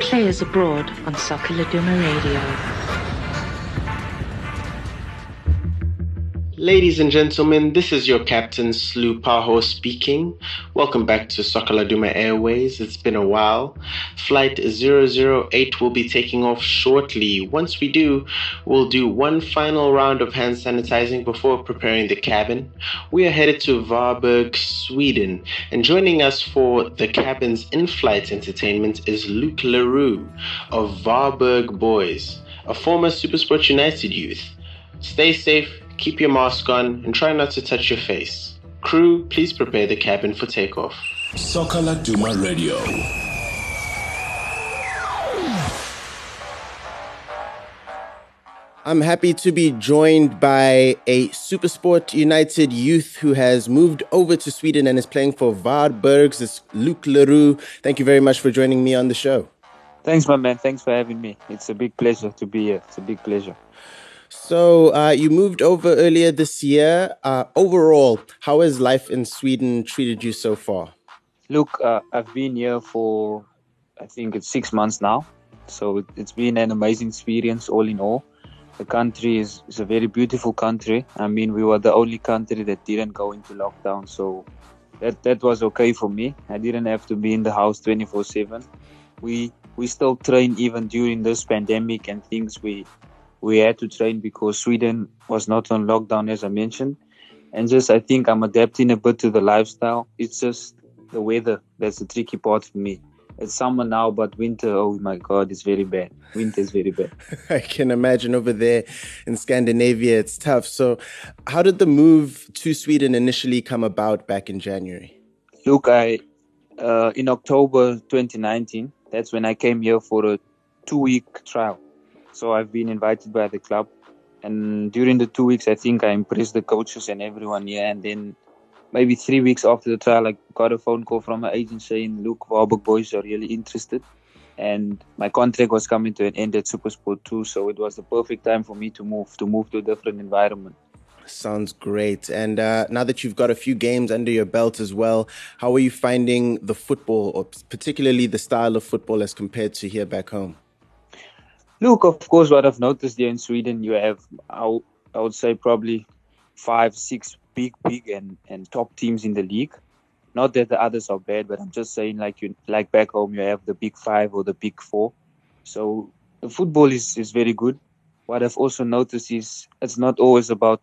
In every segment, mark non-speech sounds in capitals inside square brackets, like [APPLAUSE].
Players Abroad on Soccer Laduma Radio. Ladies and gentlemen, this is your captain Slu Paho speaking. Welcome back to Soccer Laduma Airways. It's been a while. Flight 008 will be taking off shortly. Once we do, we'll do one final round of hand sanitizing before preparing the cabin. We are headed to Varberg, Sweden, and joining us for the cabin's in-flight entertainment is Luke le Roux of Varberg Boys, a former Supersport United youth. Stay safe Keep your mask on and try not to touch your face. Crew, please prepare the cabin for takeoff. Soccer Duma Radio. I'm happy to be joined by a Supersport United youth who has moved over to Sweden and is playing for Varbergs. It's Luke le Roux. Thank you very much for joining me on the show. Thanks, my man. Thanks for having me. It's a big pleasure to be here. It's a big pleasure. So uh, you moved over earlier this year. Uh, overall, how has life in Sweden treated you so far? Look, uh, I've been here for I think it's six months now. So it's been an amazing experience, all in all. The country is, is a very beautiful country. I mean, we were the only country that didn't go into lockdown, so that that was okay for me. I didn't have to be in the house 24/7. We we still train even during this pandemic and things. We we had to train because Sweden was not on lockdown, as I mentioned. And just, I think I'm adapting a bit to the lifestyle. It's just the weather that's the tricky part for me. It's summer now, but winter, oh my God, it's very bad. Winter is very bad. [LAUGHS] I can imagine over there in Scandinavia, it's tough. So, how did the move to Sweden initially come about back in January? Look, I uh, in October 2019, that's when I came here for a two week trial. So I've been invited by the club, and during the two weeks, I think I impressed the coaches and everyone here. And then maybe three weeks after the trial, I got a phone call from my agent saying, "Look, Varberg boys are really interested." And my contract was coming to an end at Supersport 2, so it was the perfect time for me to move to move to a different environment. Sounds great. And uh, now that you've got a few games under your belt as well, how are you finding the football, or particularly the style of football as compared to here back home? Look, of course, what I've noticed here in Sweden, you have, I, I would say, probably five, six big, big and, and top teams in the league. Not that the others are bad, but I'm just saying, like you, like back home, you have the big five or the big four. So the football is, is very good. What I've also noticed is it's not always about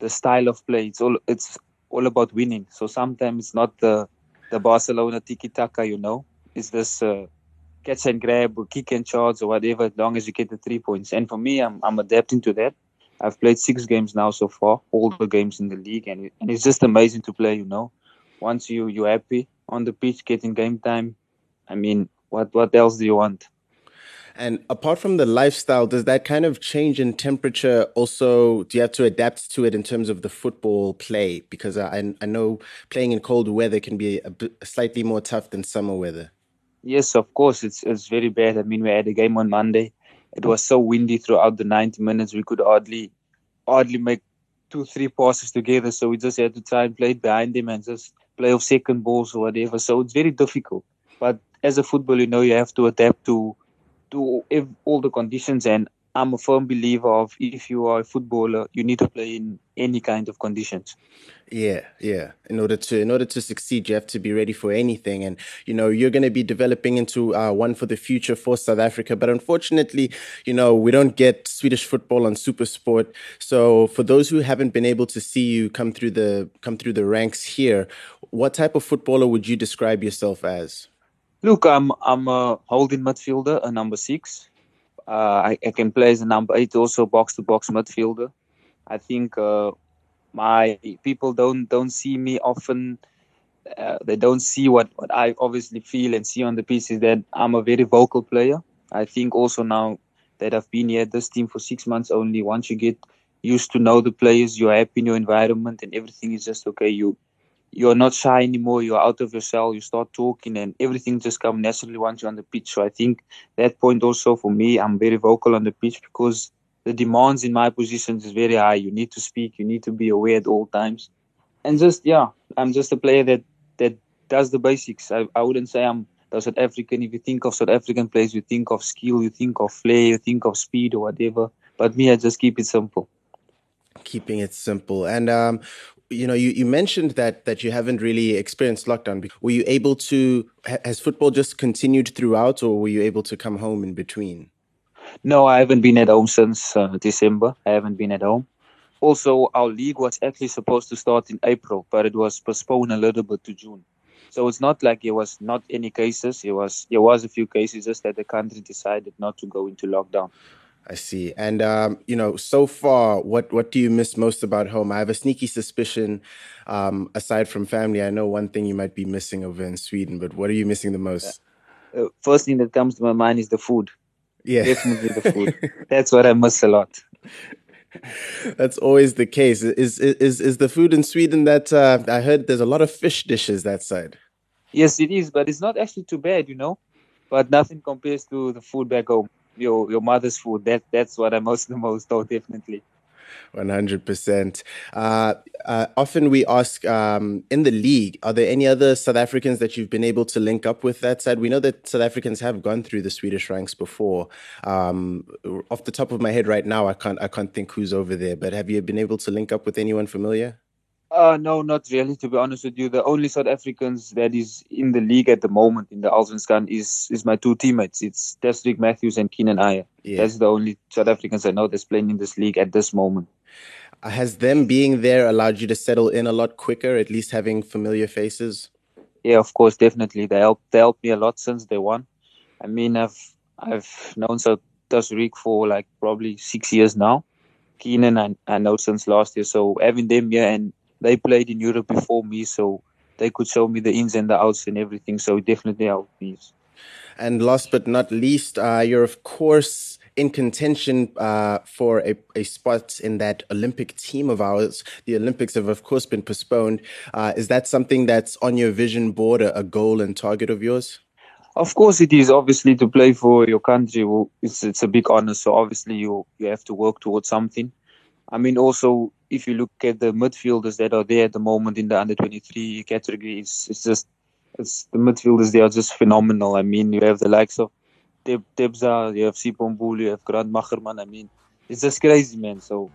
the style of play. It's all it's all about winning. So sometimes it's not the the Barcelona tiki taka, you know. It's this uh, catch and grab or kick and charge or whatever, as long as you get the three points. And for me, I'm, I'm adapting to that. I've played six games now so far, all the games in the league, and, and it's just amazing to play, you know. Once you, you're happy on the pitch, getting game time, I mean, what, what else do you want? And apart from the lifestyle, does that kind of change in temperature also? Do you have to adapt to it in terms of the football play? Because I, I know playing in cold weather can be a bit, slightly more tough than summer weather. Yes, of course, it's it's very bad. I mean, we had a game on Monday. It was so windy throughout the 90 minutes. We could hardly hardly make two, three passes together. So we just had to try and play it behind them and just play off second balls or whatever. So it's very difficult. But as a footballer, you know, you have to adapt to to all the conditions. And I'm a firm believer of if you are a footballer, you need to play in any kind of conditions. Yeah, yeah. In order to in order to succeed, you have to be ready for anything, and you know you're going to be developing into uh, one for the future for South Africa. But unfortunately, you know we don't get Swedish football on SuperSport. So for those who haven't been able to see you come through the come through the ranks here, what type of footballer would you describe yourself as? Look, I'm I'm a holding midfielder, a number six. Uh, I, I, can play as a number eight, also box to box midfielder. I think uh, my people don't don't see me often. Uh, they don't see what, what I obviously feel and see on the pitch is that I'm a very vocal player. I think also now that I've been here this team for six months only, once you get used to know the players, you're happy in your environment and everything is just okay. You you're not shy anymore. You're out of your cell. You start talking, and everything just comes naturally once you're on the pitch. So I think that point also for me, I'm very vocal on the pitch because the demands in my positions is very high. You need to speak, you need to be aware at all times, and just yeah, I'm just a player that that does the basics. I, I wouldn't say I'm the South African. If you think of South African players, you think of skill, you think of flair, you think of speed or whatever. But me, I just keep it simple. Keeping it simple, and um, you know, you, you mentioned that that you haven't really experienced lockdown. Were you able to? Has football just continued throughout, or were you able to come home in between? No, I haven't been at home since uh, December. I haven't been at home. Also, our league was actually supposed to start in April, but it was postponed a little bit to June. So it's not like it was not any cases. It was there was a few cases, just that the country decided not to go into lockdown. I see. And um, you know, so far, what what do you miss most about home? I have a sneaky suspicion, um, aside from family, I know one thing you might be missing over in Sweden. But what are you missing the most? Uh, first thing that comes to my mind is the food. Yeah, definitely the food. [LAUGHS] That's what I miss a lot. That's always the case. Is is is the food in Sweden that uh, I heard? There's a lot of fish dishes that side. Yes, it is, but it's not actually too bad, you know. But nothing compares to the food back home. Your your mother's food. That that's what I most the most. Oh, definitely. 100%. Uh, uh, often we ask um, in the league, are there any other South Africans that you've been able to link up with that side? We know that South Africans have gone through the Swedish ranks before. Um, off the top of my head right now, I can't, I can't think who's over there, but have you been able to link up with anyone familiar? Uh, no, not really. To be honest with you, the only South Africans that is in the league at the moment in the Allsvenskan is is my two teammates. It's Desrick Matthews and Keanin Ayer. Yeah. That's the only South Africans I know that's playing in this league at this moment. Has them being there allowed you to settle in a lot quicker? At least having familiar faces. Yeah, of course, definitely. They help. They helped me a lot since they won. I mean, I've I've known South Desrick for like probably six years now. Keanin I, I know since last year. So having them here and they played in Europe before me, so they could show me the ins and the outs and everything. So it definitely helped me. And last but not least, uh, you're of course in contention uh, for a, a, spot in that Olympic team of ours. The Olympics have, of course, been postponed. Uh, is that something that's on your vision board, a, a, goal and target of yours? Of course, it is. Obviously, to play for your country, well, it's it's a big honor. So obviously, you you have to work towards something. I mean, also if you look at the midfielders that are there at the moment in the under 23 category, it's, it's just it's the midfielders they are just phenomenal. I mean, you have the likes of Deb, Debza, you have Sipho Mbule, you have Grant Margeman. I mean, it's just crazy, man. So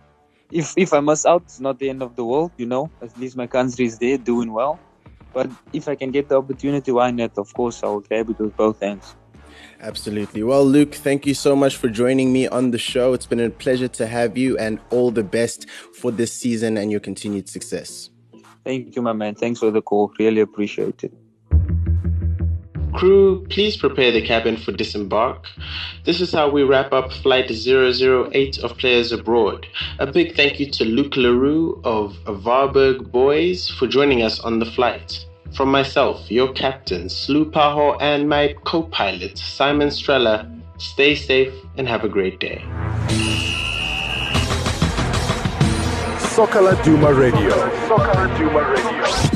if if I miss out, it's not the end of the world, you know. At least my country is there doing well. But if I can get the opportunity, why not? Of course, I will grab it with both hands. Absolutely. Well, Luke, thank you so much for joining me on the show. It's been a pleasure to have you and all the best for this season and your continued success. Thank you, my man. Thanks for the call. Really appreciate it. Crew, please prepare the cabin for disembark. This is how we wrap up Flight 008 of Players Abroad. A big thank you to Luke le Roux of Varberg Boys for joining us on the flight. From myself, your captain, Slu Paho, and my co pilot, Simon Strella, stay safe and have a great day. Soccer Laduma Radio. Soccer Laduma Radio.